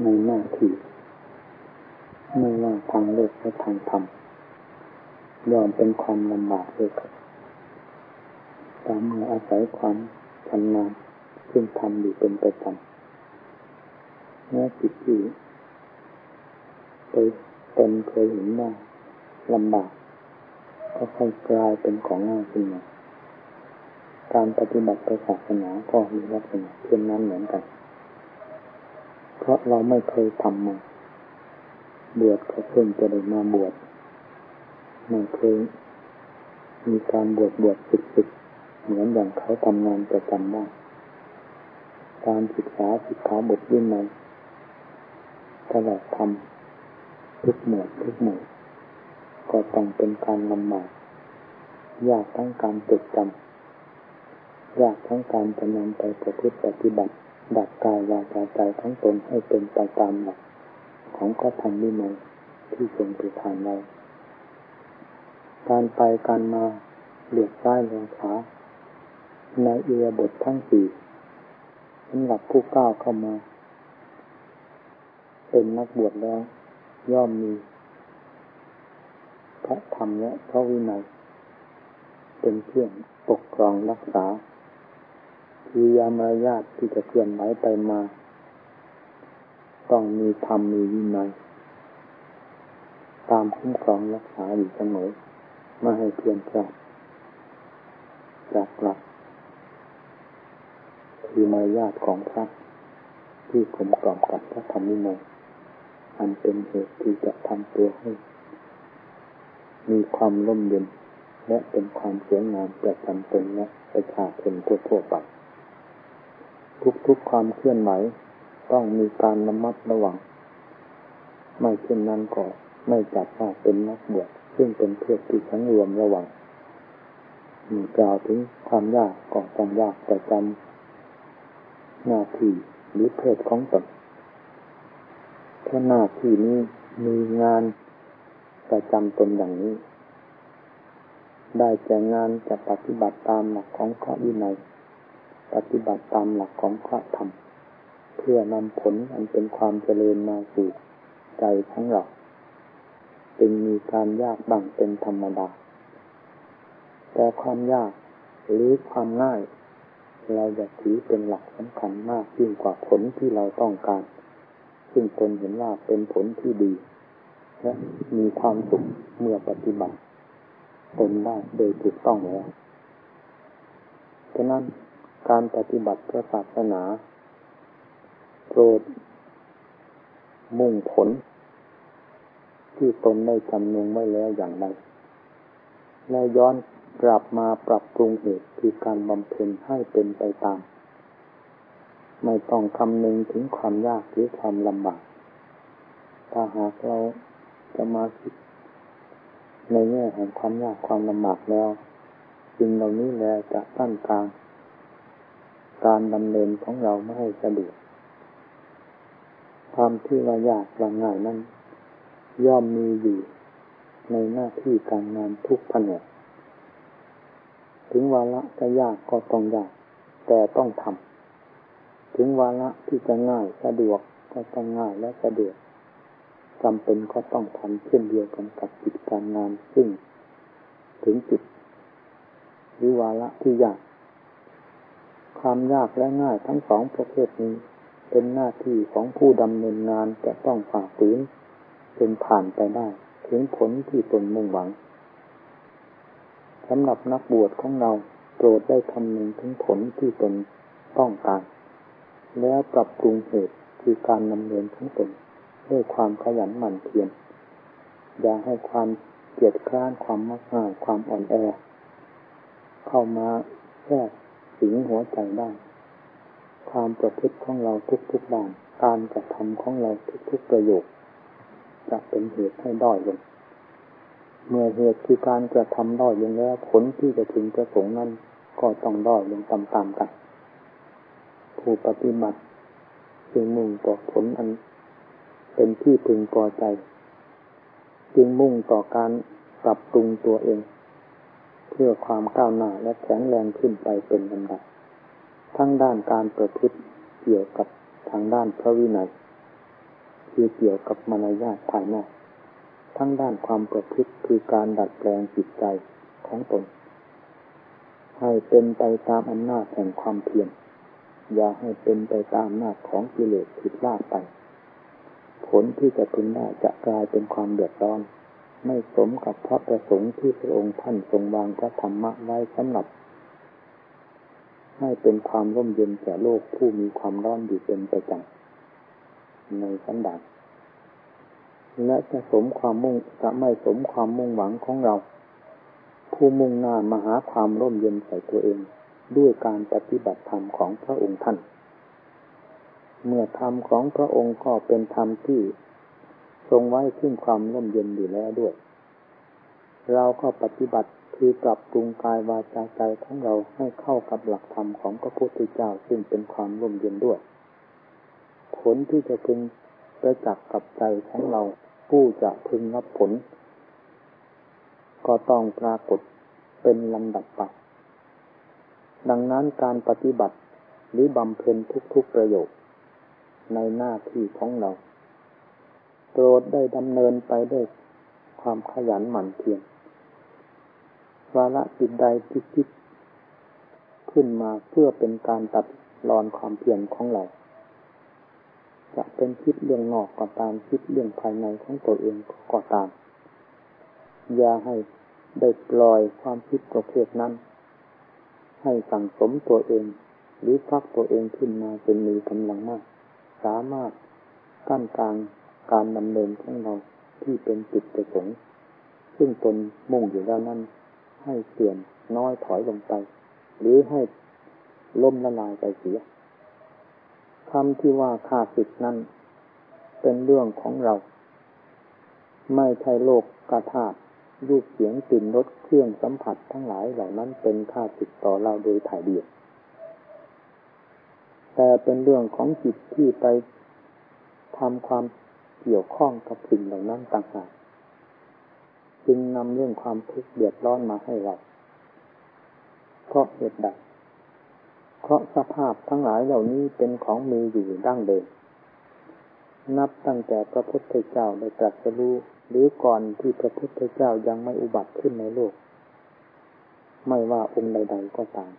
ในหน้าที่ไม่ว่าทางโลกและทางธรรมยอมเป็นความลำบากเลยครับตามเมื่ออาศัยความชำนาญซึ่งทำอยู่เป็นประจำเมื่อจิตที่เคยตนเคยเห็นว่าลำบาก ก็ค่อยกลายเป็นของง่ายขึ้นมาการปฏิบัติศาสนาก็มีลักษณะเช่นนั้นเหมือนกัน เพราะเราไม่เคยทำมาบวชก็เพิ่งจะได้มาบวชไม่เคยมีการบวชบวชฝึกฝึกเหมือนอย่างเขาทำงานประจำบ้างการศึกษาศึกษาบทวินัยตลอดทำทุกหมวดทุกหมวดก็ต้องเป็นการลำบากยากทั้งการจดจำยากทั้งการจะนำไปประพฤติปฏิบัติ ดัดกายวาจาใจทั้งตนให้เป็นไปตามหลักของก็ทำวินัยที่ทรงประทานไว้การไปการมาเหลียกซ้ายเหลียกขวาในเอียบททั้งสี่สำหรับผู้ก้าวเข้ามา เป็นนักบวชแล้ว ย่อมมี พระธรรมและพระวินัย เป็นเครื่องปกครองรักษา ทียามารยาทที่จะเคลื่อนไหวไปมา ต้องมีธรรมมีวินัยตามคุ้มครองรักษาอยู่เสมอไม่ให้เพียนพลาดจากหลักคือมารยาทของพระที่กลมกล่อมกับพระธรรมนินัยอันเป็นเหตุที่จะทำตัวให้ มีความร่มเย็นและเป็นความสวยงามประจำตนและประชาชนทั่วไป ทุกๆความเคลื่อนไหวต้องมีการระมัดระวัง ไม่เช่นนั้นก็ไม่จัดว่าเป็นนักบวชซึ่งเป็นเพื่อที่ทั้งรวมระวังมีกล่าวถึงความยากก็ต้องยากประจำหน้าที่หรือเพศของตนถ้าหน้าที่นี้มีงานประจำตนอย่างนี้ ได้แก่งานจะปฏิบัติตามหลักของข้อวินัย ปฏิบัติตามหลักของพระธรรม เพื่อนำผลอันเป็นความเจริญมาสู่ใจของเราจึงมีการยากบ้างเป็นธรรมดา แต่ความยากหรือความง่าย เราจะถือเป็นหลักสำคัญมากยิ่งกว่าผลที่เราต้องการ ซึ่งตนเห็นว่าเป็นผลที่ดี และมีความสุขเมื่อปฏิบัติตนได้โดยถูกต้องแล้วฉะนั้น การปฏิบัติพระศาสนา โปรด มุ่งผล ที่ตนได้จำนงไว้แล้วอย่างไร และย้อนกลับมาปรับปรุงเหตุคือการบำเพ็ญให้เป็นไปตาม ไม่ต้องคำนึงถึงความยากหรือความลำบาก ถ้าหากเราจะมาคิด ในแง่แห่งความยากความลำบากแล้วสิ่งเหล่านี้แหละจะตั้นกลาง การดำเนินของเราไม่ให้สะดวกความที่ว่ายากว่าง่ายนั้น ย่อมมีอยู่ในหน้าที่การงานทุกแผนกถึงวาระจะยากก็ต้องยาก แต่ต้องทำถึงวาระที่จะง่ายสะดวกก็ต้องง่ายและสะดวกจำเป็นก็ต้องทำเช่นเดียวกันกับกิจการงานซึ่ง ถึงจุดหรือวาระที่ยาก ความยากและง่ายทั้งสองประเภทนี้ เป็นหน้าที่ของผู้ดำเนินงานจะต้องฝ่าฝืนจนผ่านไปได้ ถึงผลที่ตนมุ่งหวังสำหรับนักบวชของเราโปรดได้คำนึงถึงผลที่ตนต้องการ แล้วปรับปรุงเหตุคือการนำเนินของตนด้วยความขยันหมั่นเพียรอย่าให้ความเกียดคร้านความมักง่ายความอ่อนแอ เข้ามาแทรก สิงหัวใจได้ ความประพฤติของเราทุกๆด้าน การกระทำของเราทุกๆประโยค จะเป็นเหตุให้ด้อยลง เมื่อเหตุคือการกระทำด้อยลงแล้วผลที่จะถึงจะสงนั้น ก็ต้องด้อยลงตามๆกัน ผู้ปฏิบัติจึงมุ่งต่อผลอัน เป็นที่พึงพอใจ จึงมุ่งต่อการปรับปรุงตัวเอง เพื่อความก้าวหน้าและแข็งแรงขึ้นไปเป็นลำดับทั้งด้านการประพฤติเกี่ยวกับทางด้านพระวินัยคือเกี่ยวกับมารยาทภายนอกทั้งด้านความประพฤติคือการดัดแปลงจิตใจของตน ให้เป็นไปตามอำนาจแห่งความเพียรอย่าให้เป็นไปตามอำนาจของกิเลสผิดลาดไป ผลที่จะพึงได้จะกลายเป็นความเดือดร้อน ไม่สมกับพระประสงค์ที่พระองค์ท่านทรงวางพระธรรมะไว้สำหรับ ให้เป็นความร่มเย็นแก่โลกผู้มีความร้อนอยู่เป็นประจำในสันดานและจะสมความมุ่งจะไม่สมความมุ่งหวังของเรา ผู้มุ่งหน้ามาหาความร่มเย็นใส่ตัวเอง ด้วยการปฏิบัติธรรมของพระองค์ท่าน เมื่อธรรมของพระองค์ก็เป็นธรรมที่ ทรงไว้ซึ่งความร่มเย็นอยู่แล้วด้วย เราก็ปฏิบัติคือปรับปรุงกายวาจาใจของเราให้เข้ากับหลักธรรมของพระพุทธเจ้าซึ่งเป็นความร่มเย็นด้วย ผลที่จะพึงประจักษ์กับใจของเรา ผู้จะพึงรับผล ก็ต้องปรากฏเป็นลำดับไปดังนั้นการปฏิบัติหรือบำเพ็ญทุกๆประโยชน์ในหน้าที่ของเรา โปรดได้ดำเนินไปด้วยความขยันหมั่นเพียรวาระจิตใดที่คิดขึ้นมาเพื่อเป็นการตัดรอนความเพียรของเรา จะเป็นคิดเรื่องนอกก็ตามคิดเรื่องภายในของตัวเองก็ตาม อย่าให้ได้ปล่อยความคิดประเภทนั้น ให้สั่งสมตัวเอง หรือฟักตัวเองขึ้นมาจนมีกำลังมาก สามารถกั้นกลาง การดำเนินของเราที่เป็นจิตประสงค์ ซึ่งตนมุ่งอยู่แล้วนั้น ให้เสื่อมน้อยถอยลงไป หรือให้ล่มละลายไปเสียคำที่ว่าข้าศึกนั้น เป็นเรื่องของเรา ไม่ใช่โลกกระธาตุรูปเสียงกลิ่นรสเครื่องสัมผัสทั้งหลายเหล่านั้นเป็นข้าศึกต่อเราโดยถ่ายเดียวแต่เป็นเรื่องของจิตที่ไปทำความ เกี่ยวข้องกับสิ่งเหล่านั้นต่างหากจึงนำเรื่องความทุกข์เดือดร้อนมาให้เรา เพราะเหตุใด เพราะสภาพทั้งหลายเหล่านี้เป็นของมีอยู่ดั้งเดิม นับตั้งแต่พระพุทธเจ้าได้ตรัสรู้หรือก่อนที่พระพุทธเจ้ายังไม่อุบัติขึ้นในโลก ไม่ว่าองค์ใด ๆก็ตาม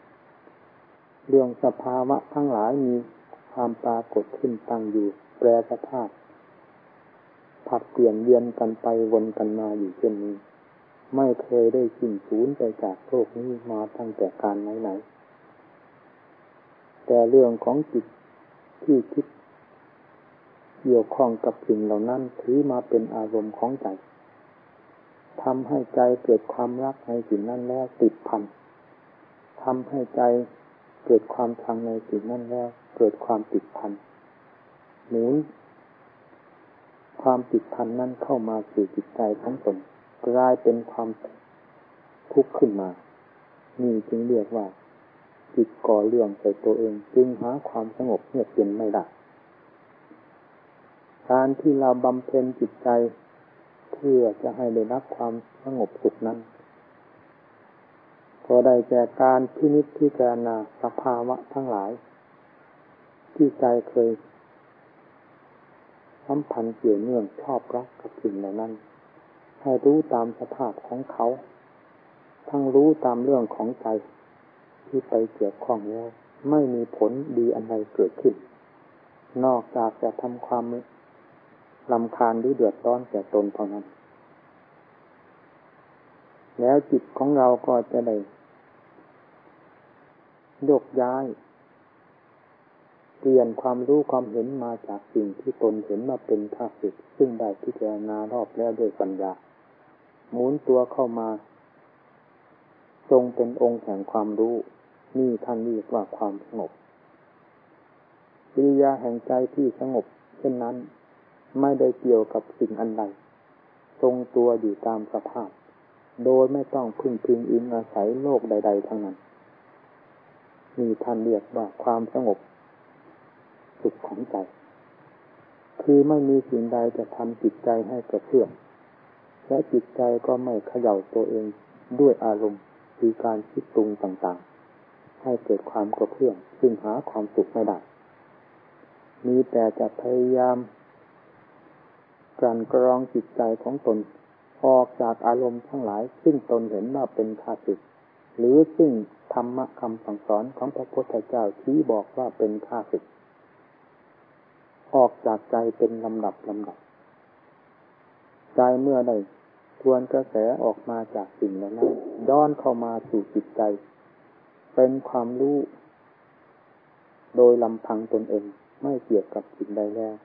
เรื่องสภาวะทั้งหลายมีความปรากฏขึ้นตั้งอยู่แปรสภาพ ผัดเปลี่ยนเวียนกันไปวนกันมาอยู่เช่นนี้ ไม่เคยได้สิ้นสูญไปจากโลกนี้มาตั้งแต่การไหนๆแต่เรื่องของจิตที่คิดเกี่ยวข้องกับสิ่งเหล่านั้นถือมาเป็นอารมณ์ของใจทำให้ใจเกิดความรักในสิ่งนั้นแล้วติดพันทำให้ใจเกิดความชังในสิ่งนั้นแล้วเกิดความติดพันหมุน ความติดพันนั้นเข้ามาสู่จิตใจของตนกลายเป็นความทุกข์ขึ้นมา นี่จึงเรียกว่า จิตก่อเรื่องใส่ตัวเองจึงหาความสงบเงียบเย็นไม่ได้การที่เราบำเพ็ญจิตใจ เพื่อจะให้ได้รับความสงบสุขนั้น ก็ได้แก่การพินิจพิจารณาสภาวะทั้งหลาย ที่ใจเคย สัมพันธ์เกี่ยวเนื่องชอบรักกับสิ่งเหล่านั้น ให้รู้ตามสภาพของเขา ทั้งรู้ตามเรื่องของใจที่ไปเกี่ยวข้องแล้วไม่มีผลดีอันใดเกิดขึ้น นอกจากจะทำความลำคาญหรือเดือดร้อนแก่ตนเท่านั้น แล้วจิตของเราก็จะได้ยกย้าย เปลี่ยนความรู้ความเห็นมาจากสิ่งที่ตนเห็นมาเป็นข้าศึกซึ่งได้พิจารณารอบแล้วด้วยปัญญา หมุนตัวเข้ามา ทรงเป็นองค์แห่งความรู้ นี่ท่านเรียกว่าความสงบปิริยาแห่งใจที่สงบ เช่นนั้น ไม่ได้เกี่ยวกับสิ่งอันใดทรงตัวอยู่ตามสภาพ โดยไม่ต้องพึ่งพิงอิงอาศัยโลกใด ๆ ทั้งนั้นนี่ท่านเรียกว่าความสงบ สุขของใจ คือไม่มีสิ่งใดจะทำจิตใจให้กระเพื่อมและจิตใจก็ไม่เขย่าตัวเองด้วยอารมณ์คือการคิดตรุงต่างๆ ให้เกิดความกระเพื่อมซึ่งหาความสุขไม่ได้ มีแต่จะพยายามลั่นกรองจิตใจของตนออกจากอารมณ์ทั้งหลาย ซึ่งตนเห็นว่าเป็นข้าศึกหรือซึ่งธรรมะคำสั่งสอนของพระพุทธเจ้าชี้บอกว่าเป็นข้าศึก ออกจากใจเป็นลำดับลำดับ ใจเมื่อใดทวนกระแสออกมาจากสิ่งนั้นย้อนเข้ามาสู่จิตใจ เป็นความรู้ โดยลำพังตนเอง ไม่เกี่ยวกับสิ่งใดแล้ว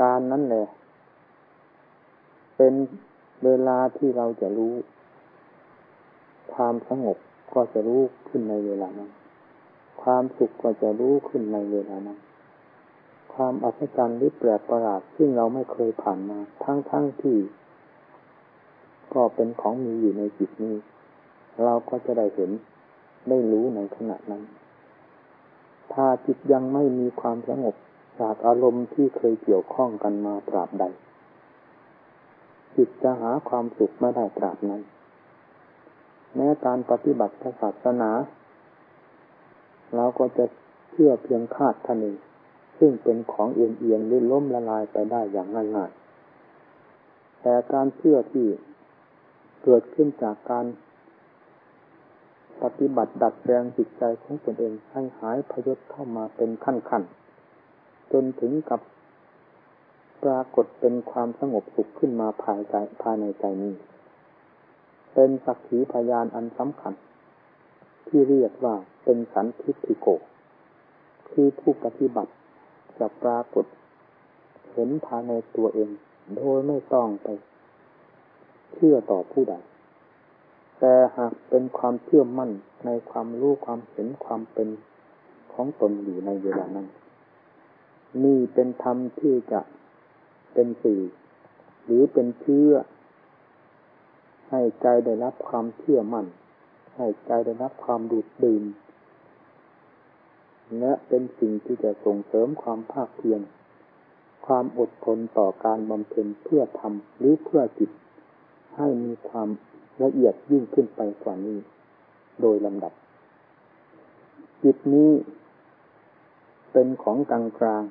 การนั้นแหละ เป็นเวลาที่เราจะรู้ ความสงบก็จะรู้ขึ้นในเวลานั้น ความสุขก็จะรู้ขึ้นในเวลานั้น ความอัศจรรย์หรือแปลกประหลาดซึ่งเราไม่เคยผ่านมา ทั้งๆทที่ ก็เป็นของมีอยู่ในจิตนี้ เราก็จะได้เห็นได้รู้ในขณะนั้น ถ้าจิตยังไม่มีความสงบจากอารมณ์ที่เคยเกี่ยวข้องกันมาตราบใด จิตจะหาความสุขไม่ได้ตราบนั้น แม้การปฏิบัติศาสนา เราก็จะเชื่อเพียงคาดทะเน ซึ่งเป็นของเอียงเอียงหรือล้มละลายไปได้อย่างง่ายๆ แต่การเชื่อที่เกิดขึ้นจากการปฏิบัติดัดแปลงจิตใจของตนเองให้หายพยศเข้ามาเป็นขั้นขั้นจนถึงกับปรากฏเป็นความสงบสุขขึ้นมาภายใจภายในใจนี้ เป็นสักขีพยานอันสำคัญ ที่เรียกว่าเป็นสันทิฏฐิโก คือผู้ปฏิบัติ จะปรากฏ เห็นภายในตัวเอง โดยไม่ต้องไป เชื่อต่อผู้ใด แต่หากเป็นความเชื่อมั่นในความรู้ความเห็นความเป็นของตนอยู่ในเวลานั้น นี่เป็นธรรมที่จะเป็นสื่อหรือเป็นเชื่อ ให้ใจได้รับความเชื่อมั่น ให้ใจได้รับความดูดดื่ม และเป็นสิ่งที่จะส่งเสริมความภาคเพียรความอดทนต่อการบำเพ็ญเพื่อทำหรือเพื่อจิต ให้มีความละเอียดยิ่งขึ้นไปกว่านี้ โดยลำดับ จิตนี้เป็นของกลางกลาง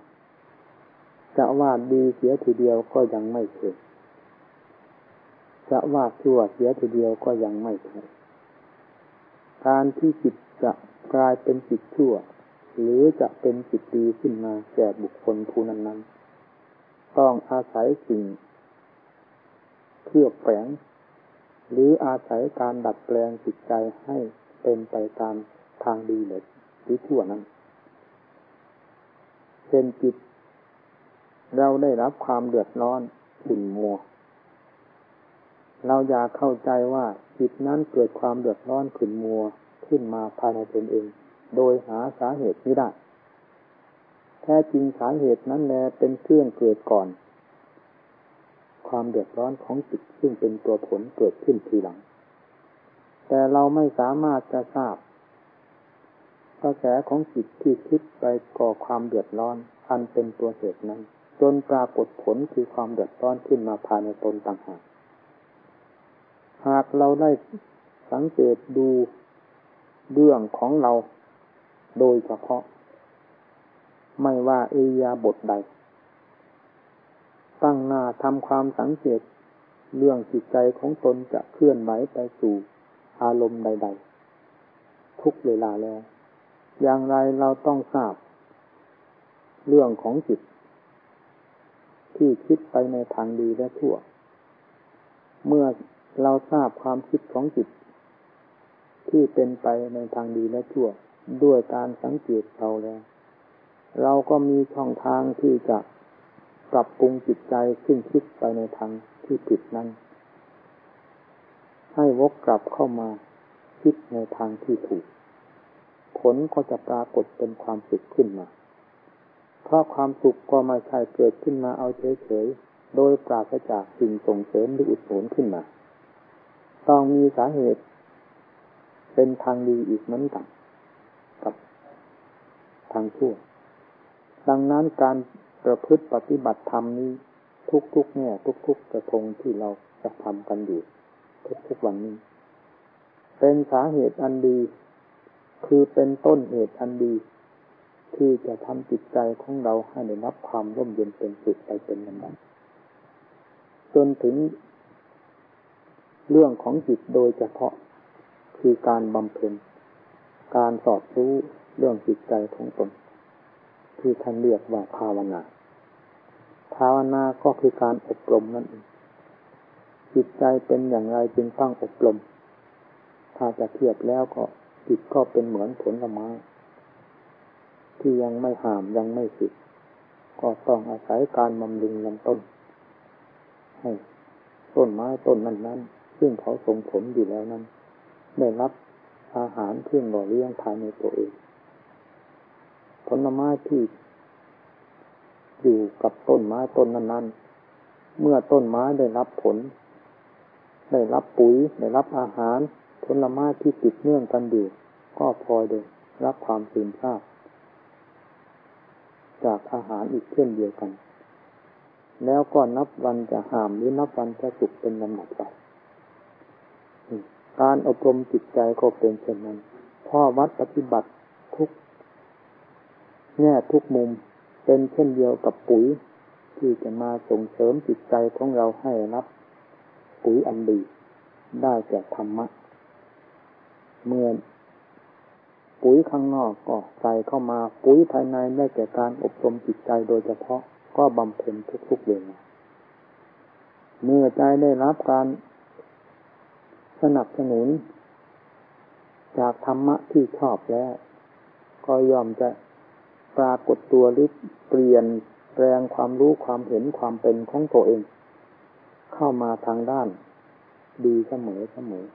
จะว่าดีเสียทีเดียวก็ยังไม่เถิดจะว่าชั่วเสียทีเดียวก็ยังไม่เถิดการที่จิตจะกลายเป็นจิตชั่ว หรือจะเป็นจิตดีขึ้นมาแก่บุคคลผู้นั้นๆ ต้องอาศัยสิ่งเคลือบแฝงหรืออาศัยการดัดแปลงจิตใจให้เป็นไปตามทางดีหรือชั่วนั้น เช่นจิต เราได้รับความเดือดร้อนขุ่นมัว เราอยากเข้าใจว่าจิตนั้นเกิดความเดือดร้อนขุ่นมัวขึ้นมาภายในตนเอง โดยหาสาเหตุไม่ได้ แท้จริงสาเหตุนั้นแลเป็นเครื่องเกิดก่อน ความเดือดร้อนของจิตซึ่งเป็นตัวผลเกิดขึ้นทีหลัง แต่เราไม่สามารถจะทราบกระแสของจิตที่คิดไปก่อความเดือดร้อน อันเป็นตัวเหตุนั้น จนปรากฏผลคือความเดือดร้อนขึ้นมาภายในตนต่างหากหากเราได้สังเกตดูเรื่องของเรา โดยเฉพาะ ไม่ว่าเอียาบทใด ตั้งหน้าทำความสังเกต เรื่องจิตใจของตนจะเคลื่อนไหวไปสู่อารมณ์ใด ๆ ทุกเวลาแล้ว อย่างไรเราต้องทราบ เรื่องของจิต ที่คิดไปในทางดีและทั่ว เมื่อเราทราบความคิดของจิต ที่เป็นไปในทางดีและทั่ว ด้วยการสังเกตเราแล้ว เราก็มีช่องทางที่จะปรับปรุงจิตใจซึ่งคิดไปในทางที่ผิดนั้น ให้วกกลับเข้ามาคิดในทางที่ถูก ผลก็จะปรากฏเป็นความสุขขึ้นมา เพราะความสุขก็ไม่ใช่เกิดขึ้นมาเอาเฉยๆ โดยปราศจากสิ่งส่งเสริมหรืออุดหนุนขึ้นมา ต้องมีสาเหตุ เป็นทางดีอีกเหมือนกัน ทางชั่ว ดังนั้นการประพฤติปฏิบัติธรรมนี้ ทุกๆเนี่ยทุกๆกระทงที่เราจะทำกันอยู่ทุกๆวันนี้ เป็นสาเหตุอันดี คือเป็นต้นเหตุอันดี ที่จะทำจิตใจของเราให้ได้รับความร่มเย็นเป็นสุขไปเป็นลำดับจนถึงเรื่องของจิตโดยเฉพาะคือการบำเพ็ญ การสอบรู้ เรื่องจิตใจของตน ที่ท่านเรียกว่าภาวนา ภาวนาก็คือการอบรมนั่นเองจิตใจเป็นอย่างไรจึงตั้งอบรม ถ้าจะเทียบแล้วก็จิตก็เป็นเหมือนผลไม้ที่ยังไม่หามยังไม่สิดก็ต้องอาศัยการบำรุงลำต้น ให้ต้นไม้ต้นนั้นนั้นซึ่งเขาส่งผลอยู่แล้วนั้น ได้รับอาหารเครื่องหล่อเลี้ยงภายในตัวเอง ผลไม้ที่อยู่กับต้นไม้ต้นนั้นๆ เมื่อต้นไม้ได้รับผล ได้รับปุ๋ย ได้รับอาหาร ผลไม้ที่ติดเนื่องกันอยู่ ก็พลอยได้รับความซึมซาบจากอาหารอีกเช่นเดียวกัน แล้วก็นับวันจะหามหรือนับวันจะสุกเป็นลำดับไปการอบรมจิตใจก็เป็นเช่นนั้นพ่อวัดปฏิบัติทุก แง่ทุกมุมเป็นเช่นเดียวกับปุ๋ย ที่จะมาส่งเสริมจิตใจของเราให้รับ ปุ๋ยอันดีได้แก่ธรรมะเมื่อปุ๋ยข้างนอกก็ใส่เข้ามาปุ๋ยภายในได้แก่การอบรมจิตใจโดยเฉพาะก็บำเพ็ญทุกๆเวลาเมื่อใจได้รับการสนับสนุน จากธรรมะที่ชอบแล้ว ก็ยอมจะ ปรากฏตัวหรือเปลี่ยนแปลงความรู้ความเห็นความเป็นของตัวเอง เข้ามาทางด้าน ดีเสมอเสมอ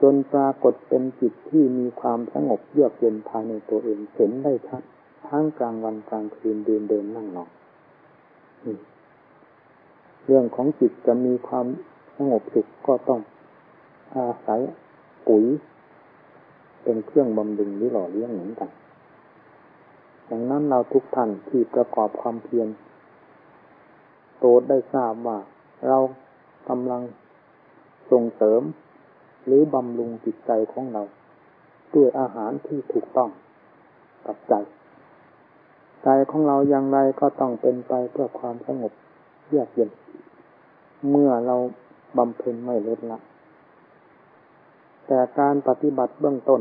จนปรากฏเป็นจิตที่มีความสงบเยือกเย็นภายในตัวเองเห็นได้ชัดทั้งกลางวันกลางคืนเดินเดินนั่งนอนเรื่องของจิตจะมีความสงบสุขก็ต้องอาศัยปุ๋ย เป็นเครื่องบำรุงหรือหล่อเลี้ยงเหมือนกัน ดังนั้นเราทุกท่านที่ประกอบความเพียรโตดได้ทราบว่า เรากำลังส่งเสริม หรือบำรุงจิตใจของเรา ด้วยอาหารที่ถูกต้องกับใจ ใจของเราอย่างไรก็ต้องเป็นไปเพื่อความสงบเยือกเย็น เมื่อเราบำเพ็ญไม่ลดละ แต่การปฏิบัติเบื้องต้น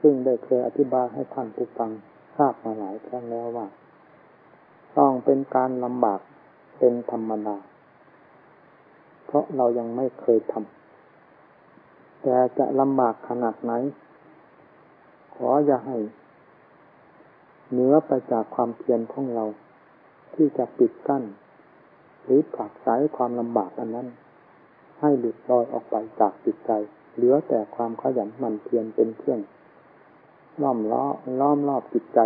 ซึ่งได้เคยอธิบายให้ท่านผู้ฟัง ทราบมาหลายครั้งแล้วว่า ต้องเป็นการลำบากเป็นธรรมดา เพราะเรายังไม่เคยทำแต่จะลำบากขนาดไหน ขออย่าให้เหนือไปจากความเพียรของเรา ที่จะปิดกั้น หรือผลักไสความลำบากอันนั้น ให้หลุดลอยออกไปจากจิตใจ เหลือแต่ความขยันหมั่นเพียรเป็นเครื่อง ล้อมล้อล้อมรอบจิตใจ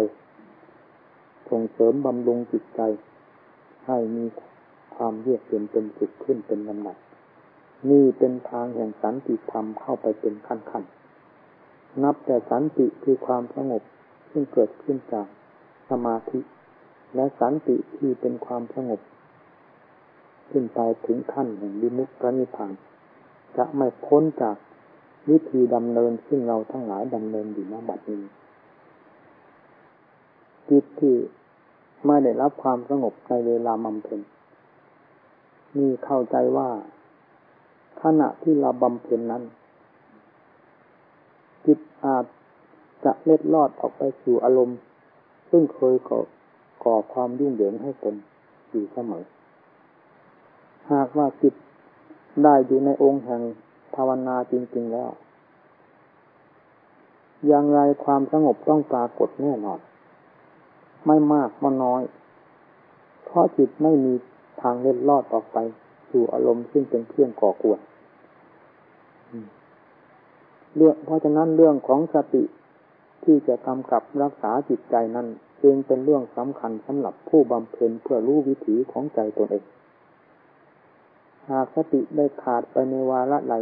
ส่งเสริมบำรุงจิตใจ ให้มีความเยือกเย็นเป็นสุขขึ้นเป็นลำดับนี่เป็นทางแห่งสันติธรรมเข้าไปเป็นขั้นขั้นนับแต่สันติคือความสงบซึ่งเกิดขึ้นจากสมาธิ และสันติที่เป็นความสงบ ขึ้นไปถึงขั้นแห่งวิมุตติพระนิพพาน จะไม่พ้นจาก วิธีดำเนินซึ่งเราทั้งหลายดำเนินอยู่ณบัดนี้จิตที่ไม่ได้รับความสงบในเวลาบำเพ็ญมีเข้าใจว่าขณะที่เราบำเพ็ญนั้น จิตอาจจะเล็ดลอดออกไปสู่อารมณ์ ซึ่งเคยก่อก่อความยุ่งเหยิงให้ตนอยู่เสมอ หากว่าจิตได้อยู่ในองค์แห่ง ภาวนาจริง ๆ แล้ว อย่างไรความสงบต้องปรากฏแน่นอน ไม่มากก็น้อย เพราะจิตไม่มีทางเล็ดลอดออกไป สู่อารมณ์ซึ่งเป็นเครื่องก่อกวนเรื่องเพราะฉะนั้นเรื่องของสติที่จะกำกับรักษาจิตใจนั้นจึงเป็นเรื่องสำคัญสำหรับผู้บำเพ็ญเพื่อรู้วิถีของใจตนเอง หากสติได้ขาดไปในวาระใด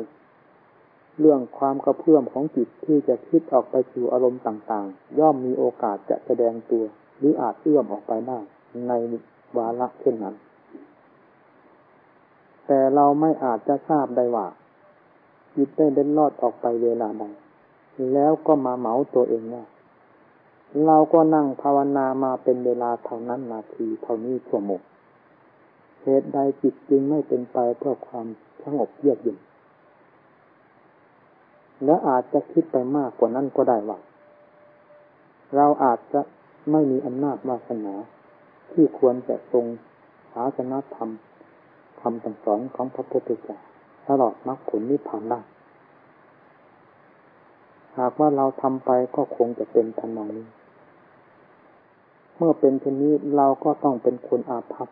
เรื่องความกระเพื่อมของจิตที่จะคิดออกไปสู่อารมณ์ต่างๆ ย่อมมีโอกาสจะแสดงตัว หรืออาจเอื้อมออกไปได้ในวาระเช่นนั้น แต่เราไม่อาจจะทราบได้ว่าจิตได้เด่นลอดออกไปเวลาใดแล้วก็มาเหมาตัวเองว่าเราก็นั่งภาวนามาเป็นเวลาเท่านั้นนาทีเท่านี้ชั่วโมงเหตุใดจิตจึงไม่เป็นไปเพื่อความสงบเยือกเย็น และอาจจะคิดไปมากกว่านั้นก็ได้ว่า เราอาจจะไม่มีอำนาจวาสนาที่ควรจะทรงศาสนาธรรมคำสั่งสอนของพระพุทธเจ้าตลอดมรรคผลนิพพานได้หากว่าเราทำไปก็คงจะเป็นทนองนี้ เมื่อเป็นเช่นนี้เราก็ต้องเป็นคนอาภัพ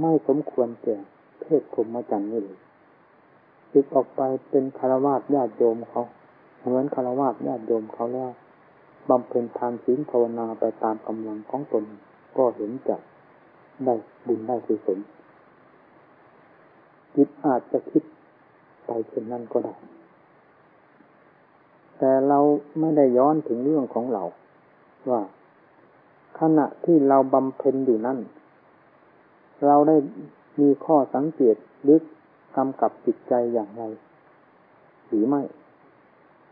ไม่สมควรแก่เพศพรหมจรรย์นี่เลยจิตออกไปเป็นคารวะญาติโยมเขา เหมือนคารวะญาติโยมเขาแล้วบำเพ็ญทานศีลภาวนาไปตามกำลังของตน ก็เห็นจะได้บุญได้กุศลจิตอาจจะคิดไปเช่นนั้นก็ได้ แต่เราไม่ได้ย้อนถึงเรื่องของเรา ว่า ขณะที่เราบำเพ็ญอยู่นั่นเราได้มีข้อสังเกตหรือกำกับจิตใจอย่างไร หรือไม่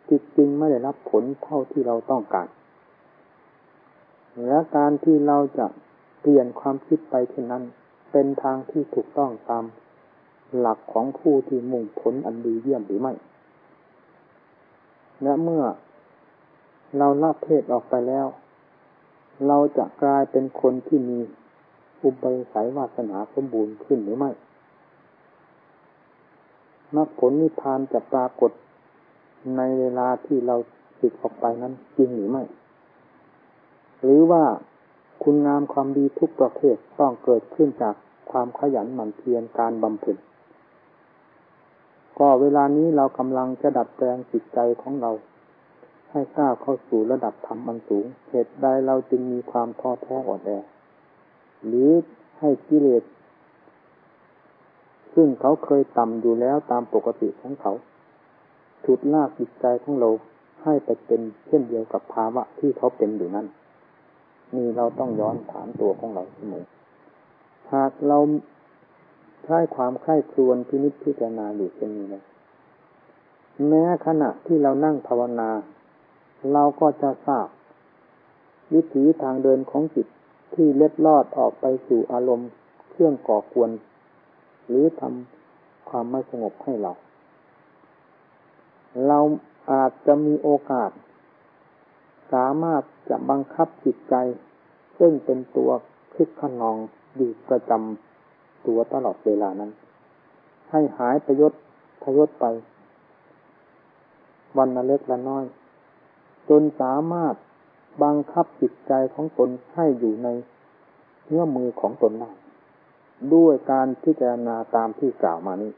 จิตจริงไม่ได้รับผลเท่าที่เราต้องการ และการที่เราจะเปลี่ยนความคิดไปเช่นนั้น เป็นทางที่ถูกต้องตามหลักของผู้ที่มุ่งผลอันดีเยี่ยมหรือไม่ และเมื่อเราละเพศออกไปแล้ว เราจะกลายเป็นคนที่มีอุปนิสัยวาสนาสมบูรณ์ขึ้นหรือไม่มรรคผลนิพพานจะปรากฏ ในเวลาที่เราสึกออกไปนั้นจริงหรือไม่ หรือว่าคุณงามความดีทุกประเภทต้องเกิดขึ้นจากความขยันหมั่นเพียรการบำเพ็ญก็เวลานี้เรากำลังจะดัดแปลงจิตใจของเรา ให้ก้าวเข้าสู่ระดับธรรมอันสูง เหตุใดเราจึงมีความท้อแท้อ่อนแอ หรือให้กิเลสซึ่งเขาเคยต่ำอยู่แล้วตามปกติของเขา ฉุดลากจิตใจของเราให้ไปเป็นเช่นเดียวกับภาวะที่เขาเป็นอยู่นั้นนี่เราต้องย้อนถามตัวของเราเสมอหากเราใช้ความใคร่ครวญพินิจพิจารณาอยู่เช่นนี้นะแม้ขณะที่เรานั่งภาวนา เราก็จะทราบ วิถีทางเดินของจิตที่เล็ดลอดออกไปสู่อารมณ์เครื่องก่อกวน หรือทำความไม่สงบให้เรา เราอาจจะมีโอกาส สามารถจะบังคับจิตใจ ซึ่งเป็นตัวคึกขนองอยู่ประจำตัวตลอดเวลานั้น ให้หายประยศพยศไป วันละเล็กละน้อย จนสามารถบังคับจิตใจของตนให้อยู่ในเนื้อมือของตนได้ด้วยการพิจารณาตามที่กล่าวมานี้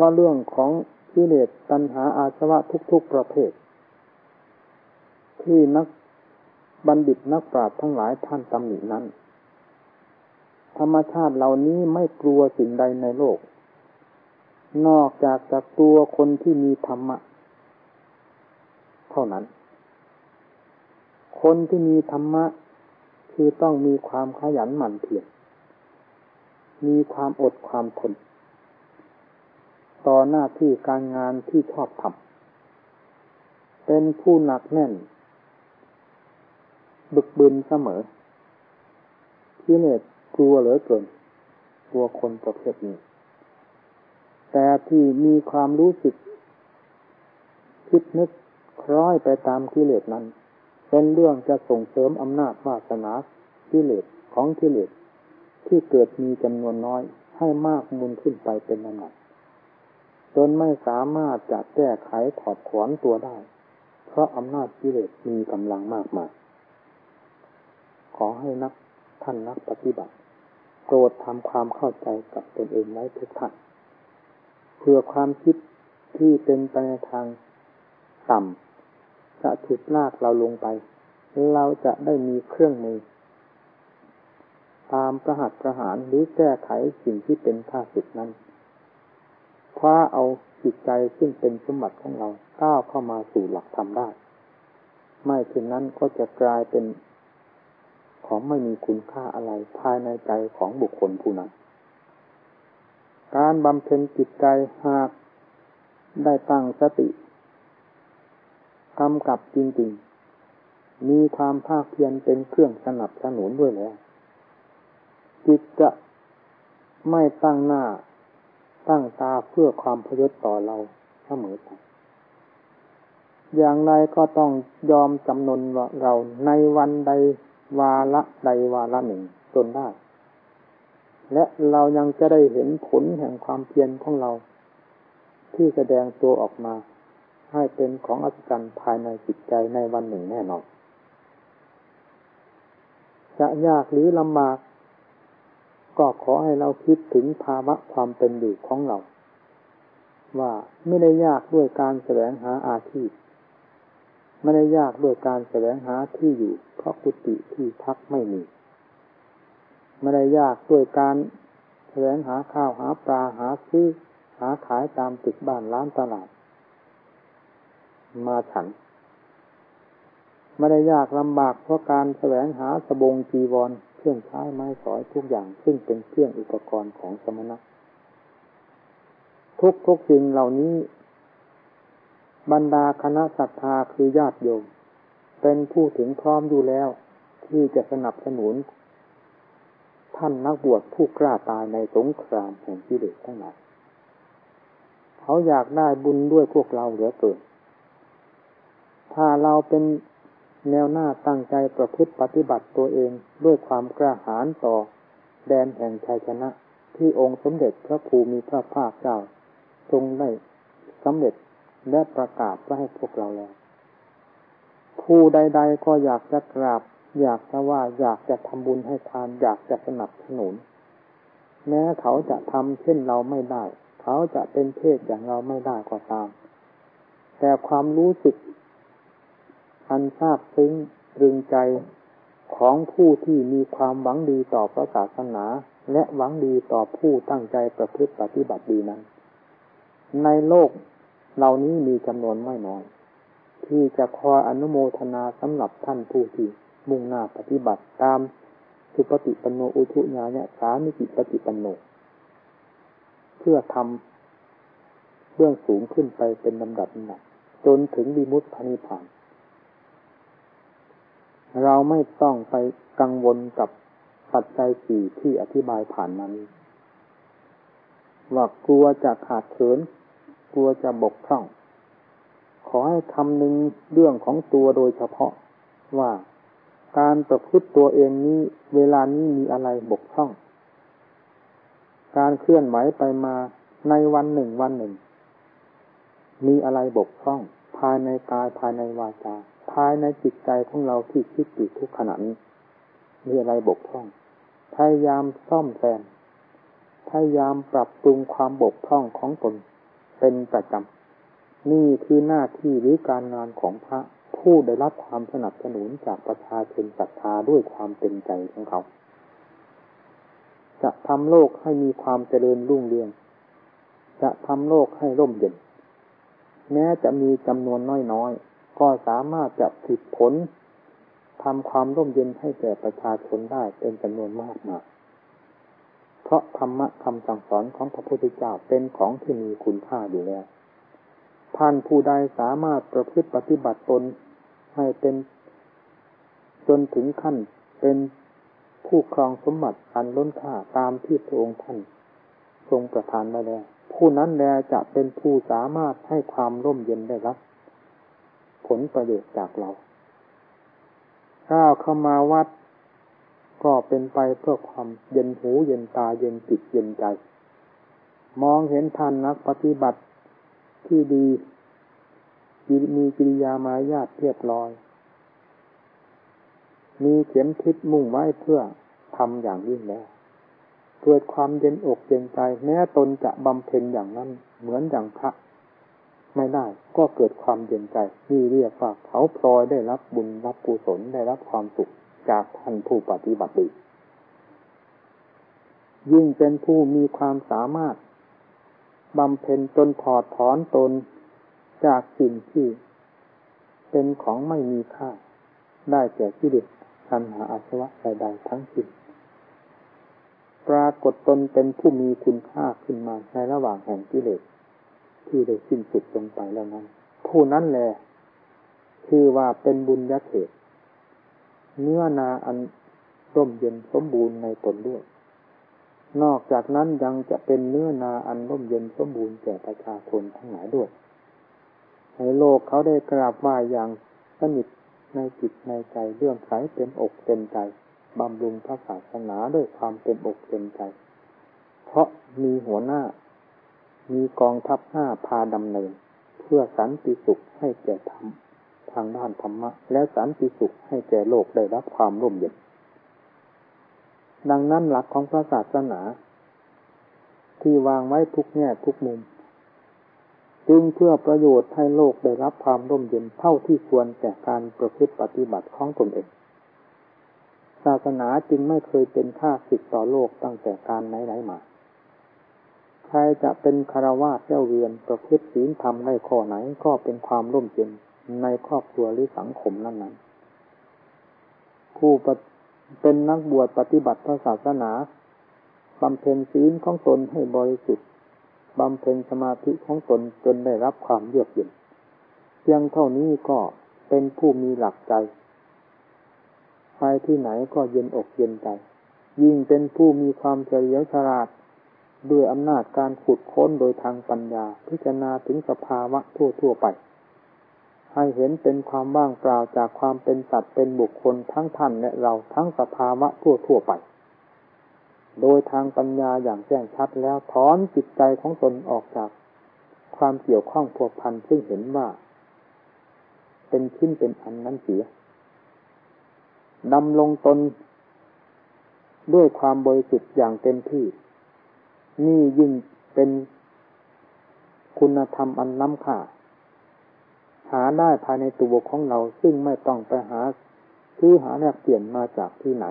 ราะเรื่องของกิเลสตัณหาอาสวะทุก ๆ ประเภท ที่นักบัณฑิตนักปราชญ์ทั้งหลายท่านตำหนินั้น ธรรมชาติเหล่านี้ไม่กลัวสิ่งใดในโลก นอกจากจากตัวคนที่มีธรรมะ เท่านั้น คนที่มีธรรมะ คือต้องมีความขยันหมั่นเพียรมีความอดความทน ต่อหน้าที่การงานที่ชอบทำเป็นผู้หนักแน่น บึกบึนเสมอที่เนตกลัวเหลือเกินกลัวคนประเภทนี้ แต่ที่มีความรู้สึก คิดนึกคล้อยไปตามกิเลสนั้น เป็นเรื่องจะส่งเสริมอำนาจวาสนากิเลสของกิเลสที่เกิดมีจำนวนน้อยให้มากมุนขึ้นไปเป็นลำดับ จนไม่สามารถจะแก้ไขถอดถอนตัวได้ เพราะอำนาจกิเลสมีกำลังมากมาย ขอให้นักท่านนักปฏิบัติโปรดทำความเข้าใจกับตนเองไว้ทุกท่านเพื่อความคิดที่เป็นไปในทางต่ำจะฉุดลากเราลงไป เราจะได้มีเครื่องมือ ตามประหัตประหารหรือแก้ไขสิ่งที่เป็นข้าศึกนั้น คว้าเอาจิตใจซึ่งเป็นสมบัติของเราก้าวเข้ามาสู่หลักธรรมได้ ไม่เช่นนั้นก็จะกลายเป็นของไม่มีคุณค่าอะไรภายในใจของบุคคลผู้นั้น การบำเพ็ญจิตใจหากได้ตั้งสติกำกับจริงๆ มีความภาคเพียรเป็นเครื่องสนับสนุนด้วยแล้ว จิตจะไม่ตั้งหน้า ตั้งตาเพื่อความพยศต่อเราเสมอไปอย่างไรก็ต้องยอมจำนนว่าเราในวันใดวาระใดวาระหนึ่งจนได้ และเรายังจะได้เห็นผลแห่งความเพียรของเรา ที่แสดงตัวออกมา ให้เป็นของอัศจรรย์ภายในจิตใจในวันหนึ่งแน่นอน จะยากหรือลำบาก ก็ขอให้เราคิดถึงภาวะความเป็นอยู่ของเรา ว่าไม่ได้ยากด้วยการแสวงหาอาชีพไม่ได้ยากด้วยการแสวงหาที่อยู่ เพราะกุฏิที่พักไม่มีไม่ได้ยากด้วยการแสวงหาข้าวหาปลาหาซื้อหาขายตามตึกบ้านร้านตลาด มาฉันไม่ได้ยากลำบากเพราะการแสวงหาสบงจีวร เครื่องใช้ไม้สอยทุกอย่างซึ่งเป็นเครื่องอุปกรณ์ของสมณะ ทุกทุกสิ่งเหล่านี้ บรรดาคณะศรัทธาคือญาติโยม เป็นผู้ถึงพร้อมอยู่แล้ว ที่จะสนับสนุน ท่านนักบวชผู้กล้าตายในสงครามแห่งกิเลสทั้งหลายเขาอยากได้บุญด้วยพวกเราเหลือเกินถ้าเราเป็น แนวหน้าตั้งใจประพฤติปฏิบัติตัวเองด้วยความกล้าหาญต่อ แดนแห่งชัยชนะ ที่องค์สมเด็จพระภูมิพระภาคเจ้า ทรงได้สำเร็จและประกาศไว้ให้พวกเราแล้ว ผู้ใด ๆ ก็อยากจะกราบ อยากจะว่าอยากจะทำบุญให้ทาน อยากจะสนับสนุน แม้เขาจะทำเช่นเราไม่ได้ เขาจะเป็นเพศอย่างเราไม่ได้ก็ตาม แต่ความรู้สึก อันทราบซึ้งรึงใจของผู้ที่มีความหวังดีต่อพระศาสนา และหวังดีต่อผู้ตั้งใจประพฤติปฏิบัติดีนั้น ในโลกเหล่านี้มีจำนวนไม่น้อย ที่จะคอยอนุโมทนาสำหรับท่านผู้ที่มุ่งหน้าปฏิบัติตามสุปฏิปันโนอุทุญาเนสามิจิปฏิปันโน เพื่อทำเบื้องสูงขึ้นไปเป็นลำดับหนักจนถึงวิมุตตินิพพาน เราไม่ต้องไปกังวลกับปัจจัยสี่ที่อธิบายผ่านมานี้ว่ากลัวจะขาดเขิน กลัวจะบกพร่อง ขอให้คำนึงเรื่องของตัวโดยเฉพาะว่าการประพฤติตัวเองนี้ เวลานี้มีอะไรบกพร่อง การเคลื่อนไหวไปมาในวันหนึ่งวันหนึ่ง มีอะไรบกพร่อง ภายในกายภายในวาจา ภายในจิตใจของเราที่คิดอยู่ทุกขณะนี้มีอะไรบกพร่อง พยายามซ่อมแซม พยายามปรับปรุงความบกพร่องของตนเป็นประจำ นี่คือหน้าที่หรือการงานของพระผู้ได้รับความสนับสนุนจากประชาชนศรัทธาด้วยความเต็มใจของเขา จะทำโลกให้มีความเจริญรุ่งเรือง จะทำโลกให้ร่มเย็น แม้จะมีจำนวนน้อยๆ ก็สามารถจะผิดผลทำความร่มเย็นให้แก่ประชาชนได้เป็นจำนวนมากมากเพราะธรรมะคำสั่งสอนของพระพุทธเจ้าเป็นของที่มีคุณค่าอยู่แล้ว ท่านผู้ใดสามารถประพฤติปฏิบัติตนให้เป็นจนถึงขั้นเป็นผู้ครองสมบัติอันล้นค่าตามที่พระองค์ท่านทรงประทานมาแล้ว ผู้นั้นแลจะเป็นผู้สามารถให้ความร่มเย็นได้รับ ผลประโยชน์จากเราก้าวเข้ามาวัด ก็เป็นไปเพื่อความเย็นหูเย็นตาเย็นจิตเย็นใจ มองเห็นท่านนักปฏิบัติที่ดี มีกิริยามายาทเรียบร้อย มีเข็มทิศมุ่งไว้เพื่อทำอย่างยิ่งแล้วเกิดความเย็นอกเย็นใจ แม้ตนจะบำเพ็ญอย่างนั้น เหมือนอย่างพระ ไม่ได้ ก็เกิดความเย็นใจนี่เรียกว่าเขาพลอยได้รับบุญรับกุศลได้รับความสุขจากท่านผู้ปฏิบัติดียิ่งเป็นผู้มีความสามารถบำเพ็ญจนถอดถอนตนจากสิ่งที่ เป็นของไม่มีค่า ได้แก่ีิเลสทันหาอาสวะใดๆทั้งสิ้นปรากฏตนเป็นผู้มีคุณค่าขึ้นมาในระหว่างแห่งกิเลส ที่ได้สิ้นสุดลงไปแล้วนั้น ผู้นั้นแหละคือว่าเป็นบุญญาเขต เนื้อนาอันร่มเย็นสมบูรณ์ในตนด้วย นอกจากนั้นยังจะเป็นเนื้อนาอันร่มเย็นสมบูรณ์แก่ประชาชนทั้งหลายด้วยให้โลกเขาได้กราบไหว้อย่างสนิทในจิตในใจเรื่องใสเต็มอกเต็มใจบำรุงพระศาสนาด้วยความเต็มอกเต็มใจ เพราะมีหัวหน้า มีกองทัพห้าพาดำเนิน เพื่อสันติสุขให้แก่ธรรมทางด้านธรรมะ และสันติสุขให้แก่โลกได้รับความร่มเย็น ดังนั้นหลักของพระศาสนา ที่วางไว้ทุกแง่ทุกมุมจึงเพื่อประโยชน์ให้โลกได้รับความร่มเย็นเท่าที่ควรแก่การประพฤติปฏิบัติของตนเองศาสนาจึงไม่เคยเป็นค่าสิทธิต่อโลกตั้งแต่การไหนๆมา ใครจะเป็นคารวะเจ้าเวียนประพฤติศีลธรรมในข้อไหนก็เป็นความร่มเย็นในครอบครัวหรือสังคมนั้นๆผู้เป็นนักบวชปฏิบัติพระศาสนาบำเพ็ญศีลของตนให้บริสุทธิ์บำเพ็ญสมาธิของตนจนได้รับความเยือกเย็นเพียงเท่านี้ก็เป็นผู้มีหลักใจไปที่ไหนก็เย็นอกเย็นใจ ยิ่งเป็นผู้มีความเฉลียวฉลาด ด้วยอำนาจการขุดค้นโดยทางปัญญา พิจารณาถึงสภาวะทั่วๆไป ให้เห็นเป็นความว่างเปล่าจากความเป็นสัตว์เป็นบุคคลทั้งท่านและเราทั้งสภาวะทั่วทั่วไป โดยทางปัญญาอย่างแจ้งชัดแล้วถอนจิตใจของตนออกจาก ความเกี่ยวข้องผัวพันซึ่งเห็นว่า เป็นชิ้นเป็นอันนั้นเสียดำลงตนด้วยความบริสุทธิ์อย่างเต็มที่ นี่ยิ่งเป็นคุณธรรมอันล้ำค่า หาได้ภายในตัวของเราซึ่งไม่ต้องไปหาคือหาแลกเปลี่ยนมาจากที่ไหน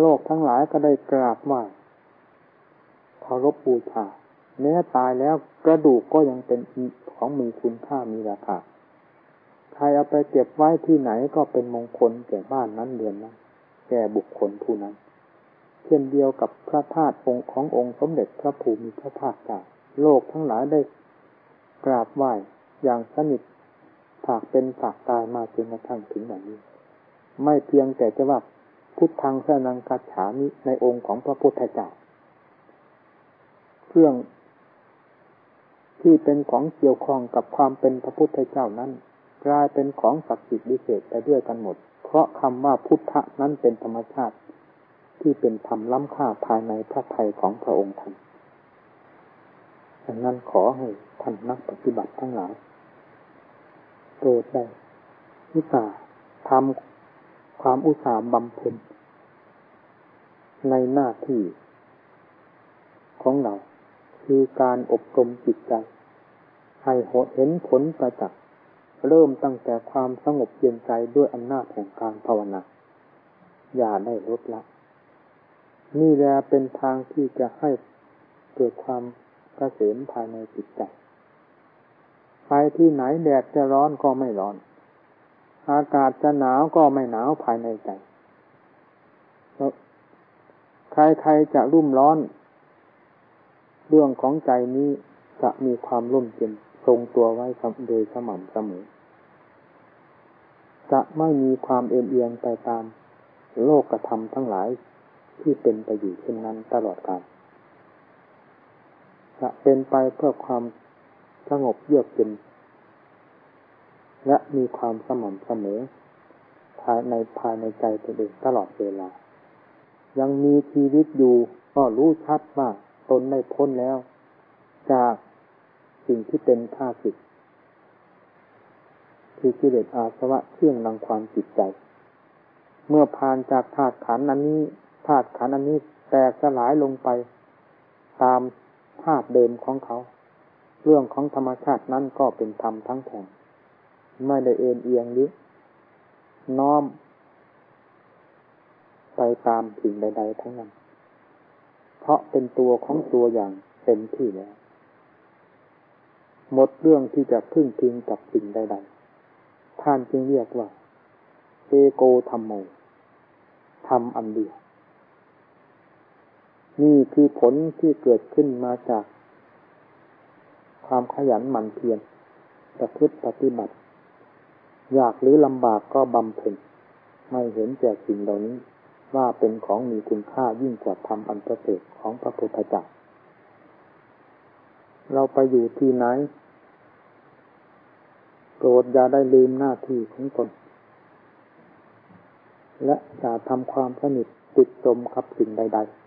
โลกทั้งหลายก็ได้กราบไหว้เคารพบูชาแม้ตายแล้วกระดูกก็ยังเป็นของมีคุณค่ามีราคาใครเอาไปเก็บไว้ที่ไหนก็เป็นมงคลแก่บ้านนั้นเดือนนั้นแก่บุคคลผู้นั้น เช่นเดียวกับพระธาตุองค์ขององค์สมเด็จพระภูมิพระภาคเจ้าโลกทั้งหลายได้กราบไหว้อย่างสนิทฝากเป็นฝากตายมาจนกระทั่งถึงอย่างนี้ ไม่เพียงแต่จะว่าพุทธังสนังกัจฉามิในองค์ของพระพุทธเจ้าเครื่องที่เป็นของเกี่ยวข้องกับความเป็นพระพุทธเจ้านั้น กลายเป็นของศักดิ์สิทธิ์ดิเศษไปด้วยกันหมด เพราะคำว่าพุทธะนั้นเป็นธรรมชาติ ที่เป็นธรรมล้ำค่าภายในพระทัยของพระองค์ท่านดังนั้นขอให้ท่านนักปฏิบัติทั้งหลายโปรดได้อุตส่าห์ทำความอุตสาห์บำเพ็ญในหน้าที่ของเรา คือการอบรมจิตใจ ให้เห็นผลประจักษ์เริ่มตั้งแต่ความสงบเย็นใจด้วยอำนาจแห่งการภาวนา อย่าได้ลดละ นี่แหละเป็นทางที่จะให้เกิดความกระเสมภายในจิตใจไปที่ไหนแดดจะร้อนก็ไม่ร้อน อากาศจะหนาวก็ไม่หนาวภายในใจ ใครๆจะรุ่มร้อน เรื่องของใจนี้จะมีความร่มเย็นทรงตัวไว้โดยสม่ำเสมอ จะไม่มีความเอ็นเอียงไปตามโลกกระทำทั้งหลาย ที่เป็นไปอยู่เช่นนั้นตลอดกาลจะเป็นไปเพื่อความสงบเยือกเย็นและมีความสม่ำเสมอ ภายในภายในใจตัวเองตลอดเวลา ยังมีชีวิตอยู่ก็รู้ชัดว่าตนได้พ้นแล้ว จากสิ่งที่เป็นข้าศึกคือกิเลสอาสวะเครื่องรังความจิตใจ เมื่อผ่านจากธาตุขันธ์อันนี้ ธาตุขันอันนี้แตกสลายลงไป ตามธาตุเดิมของเขา เรื่องของธรรมชาตินั้นก็เป็นธรรมทั้งแท่งไม่ได้เอ็นเอียงหรือน้อม ไปตามสิ่งใด ๆ ทั้งนั้น เพราะเป็นตัวของตัวอย่างเต็มที่แล้ว หมดเรื่องที่จะพึ่งพิงกับสิ่งใด ๆ ท่านจึงเรียกว่า เอโกธรรมโมทำอันเดียว นี่คือผลที่เกิดขึ้นมาจาก ความขยันหมั่นเพียรประพฤติปฏิบัติอยากหรือลำบากก็บำเพ็ญไม่เห็นแก่สิ่งเหล่านี้ ว่าเป็นของมีคุณค่ายิ่งกว่าธรรมอันประเสริฐของพระพุทธเจ้าเราไปอยู่ที่ไหนโปรดอย่าได้ลืมหน้าที่ของตน และอย่าทำความสนิทติดจมกับสิ่งใด ๆ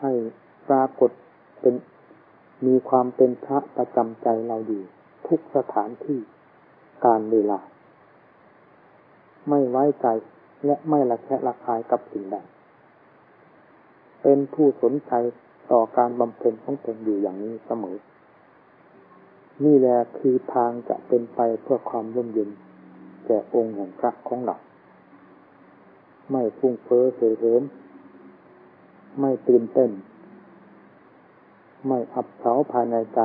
ให้ปรากฏเป็นมีความเป็นพระประจำใจเราอยู่ ทุกสถานที่การเวลา ไม่ไว้ใจและไม่ละแคะละคายกับสิ่งใดเป็นผู้สนใจต่อการบำเพ็ญของตนอยู่อย่างนี้เสมอ นี่แหละคือทางจะเป็นไปเพื่อความร่มเย็นแก่องค์แห่งพระของเรา ไม่ฟุ้งเฟ้อเสเหิม ไม่ตื่นเต้น ไม่อับเฉาภายในใจ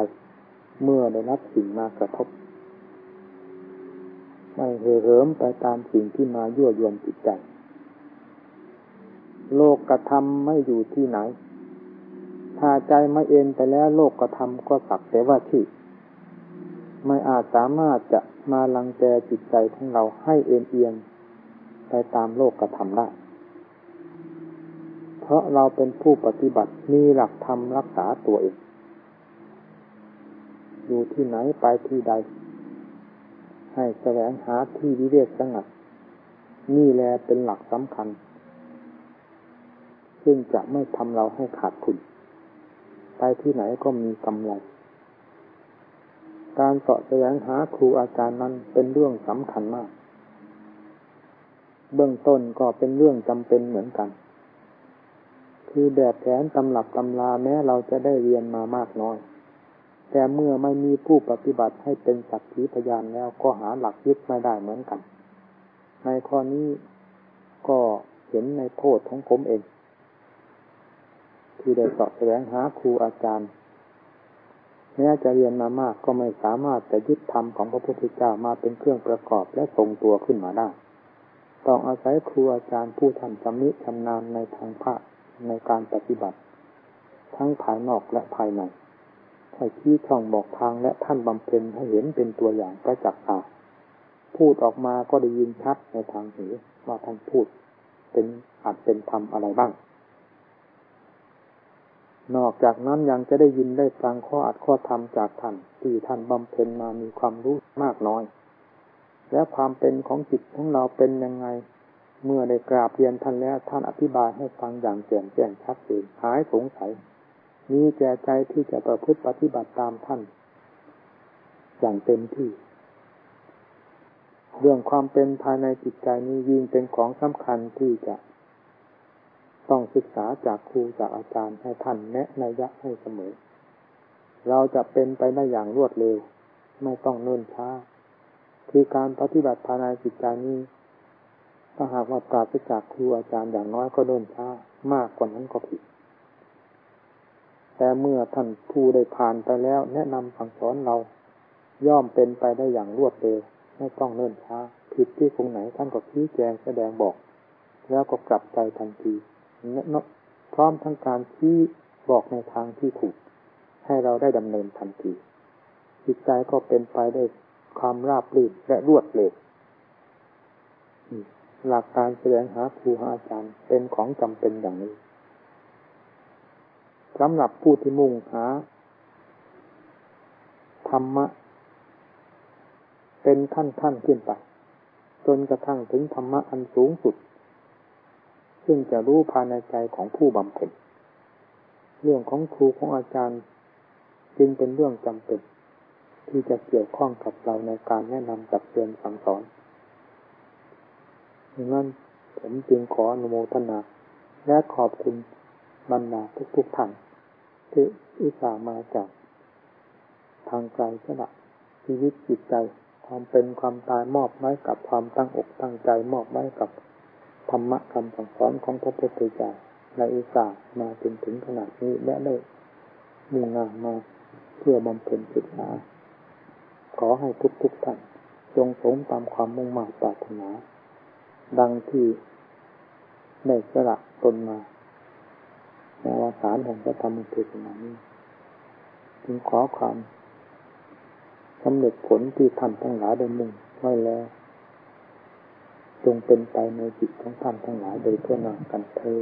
เมื่อได้รับสิ่งมากระทบ ไม่เห่อเหิมไปตามสิ่งที่มายั่วยวนจิตใจ โลกกระทำไม่อยู่ที่ไหน ถ้าใจไม่เอ็นไปแล้วโลกกระทำก็สักแต่ว่าที่ไม่อาจสามารถจะมาลังแกจิตใจของเราให้เอ็นเอียงไปตามโลกกระทำได้ เพราะเราเป็นผู้ปฏิบัติมีหลักธรรมรักษาตัวเอง อยู่ที่ไหนไปที่ใด ให้แสวงหาที่วิเวกสงัด นี่แลเป็นหลักสำคัญ ซึ่งจะไม่ทำเราให้ขาดทุน ไปที่ไหนก็มีกำไรการเสาะแสวงหาครูอาจารย์นั้นเป็นเรื่องสำคัญมาก เบื้องต้นก็เป็นเรื่องจำเป็นเหมือนกัน คือแบบแผนตำหลับตำลาแม้เราจะได้เรียนมามากน้อย แต่เมื่อไม่มีผู้ปฏิบัติให้เป็นสักขีพยานแล้วก็หาหลักยึดไม่ได้เหมือนกัน ในข้อนี้ก็เห็นในโทษของผมเอง ที่ได้สอบแสวงหาครูอาจารย์แม้จะเรียนมามากก็ไม่สามารถจะยึดธรรมของพระพุทธเจ้ามาเป็นเครื่องประกอบและทรงตัวขึ้นมาได้ ต้องอาศัยครูอาจารย์ผู้ทำจำนิชำนาญในทางพระ ในการปฏิบัติ ทั้งภายนอกและภายในให้ชี้ช่องบอกทางและท่านบำเพ็ญให้เห็นเป็นตัวอย่างประจักษ์ตาพูดออกมาก็ได้ยินชัดในทางหูว่าท่านพูด เป็นอาจเป็นธรรมอะไรบ้าง นอกจากนั้นยังจะได้ยินได้ฟังข้ออัดข้อธรรมจากท่านที่ท่านบำเพ็ญมามีความรู้มากน้อย และความเป็นของจิตของเราเป็นยังไง เมื่อได้กราบเรียนท่านแล้วท่านอธิบายให้ฟังอย่างแจ่มแจ้งชัดเจนหายสงสัยมีแก่ใจที่จะประพฤติปฏิบัติตามท่าน อย่างเต็มที่ เรื่องความเป็นภายในจิตใจนี้ยิ่งเป็นของสำคัญที่จะต้องศึกษาจากครูจากอาจารย์ให้ท่านแนะนยะให้เสมอ เราจะเป็นไปได้อย่างรวดเร็ว ไม่ต้องเนิ่นช้า คือการปฏิบัติภายในจิตใจนี้ ถ้าหากว่าปราศจากครูอาจารย์อย่างน้อยก็เนิ่นช้ามากกว่านั้นก็ผิด แต่เมื่อท่านผู้ได้ผ่านไปแล้ว แนะนำสั่งสอนเราย่อมเป็นไปได้อย่างรวดเร็วไม่ต้องเนิ่นช้า ผิดที่ตรงไหนท่านก็ชี้แจงแสดงบอก แล้วก็กลับใจทันทีพร้อมทั้งการที่บอกในทางที่ถูก ให้เราได้ดำเนินทันที จิตใจก็เป็นไปได้ความราบรื่นและรวดเร็ว หลักการแสดงหาครูหาอาจารย์เป็นของจำเป็นอย่างนี้สำหรับผู้ที่มุ่งหาธรรมะ เป็นขั้นขั้นขึ้นไป จนกระทั่งถึงธรรมะอันสูงสุด ซึ่งจะรู้ภายในใจของผู้บำเพ็ญเรื่องของครูของอาจารย์ จึงเป็นเรื่องจำเป็น ที่จะเกี่ยวข้องกับเราในการแนะนำจับเตือนสั่งสอน ดังนั้นผมจึงขออนุโมทนา และขอบคุณบรรดาทุกๆท่านที่อุตส่าห์มาจาก ทางไกลสละชีวิตจิตใจ ความเป็นความตายมอบไว้กับความตั้งอกตั้งใจมอบไว้กับธรรมะคำสั่งสอนของพระพุทธเจ้าในอุตส่าห์มาจนถึงขนาดนี้และได้มุ่งงานมาเพื่อบำเพ็ญศึกษา ขอให้ทุกทุกท่านจงสมตามความมุ่งหมั่นปรารถนา ดังที่ได้สละตนมาในวสารแห่งพระธรรมเทศนานี้จึงขอความสำเร็จผลที่ท่านทั้งหลายได้มุ่งไว้แล้วจจงเป็นไปในจิตของท่านทั้งหลายโดยทั่วหน้ากันเธอ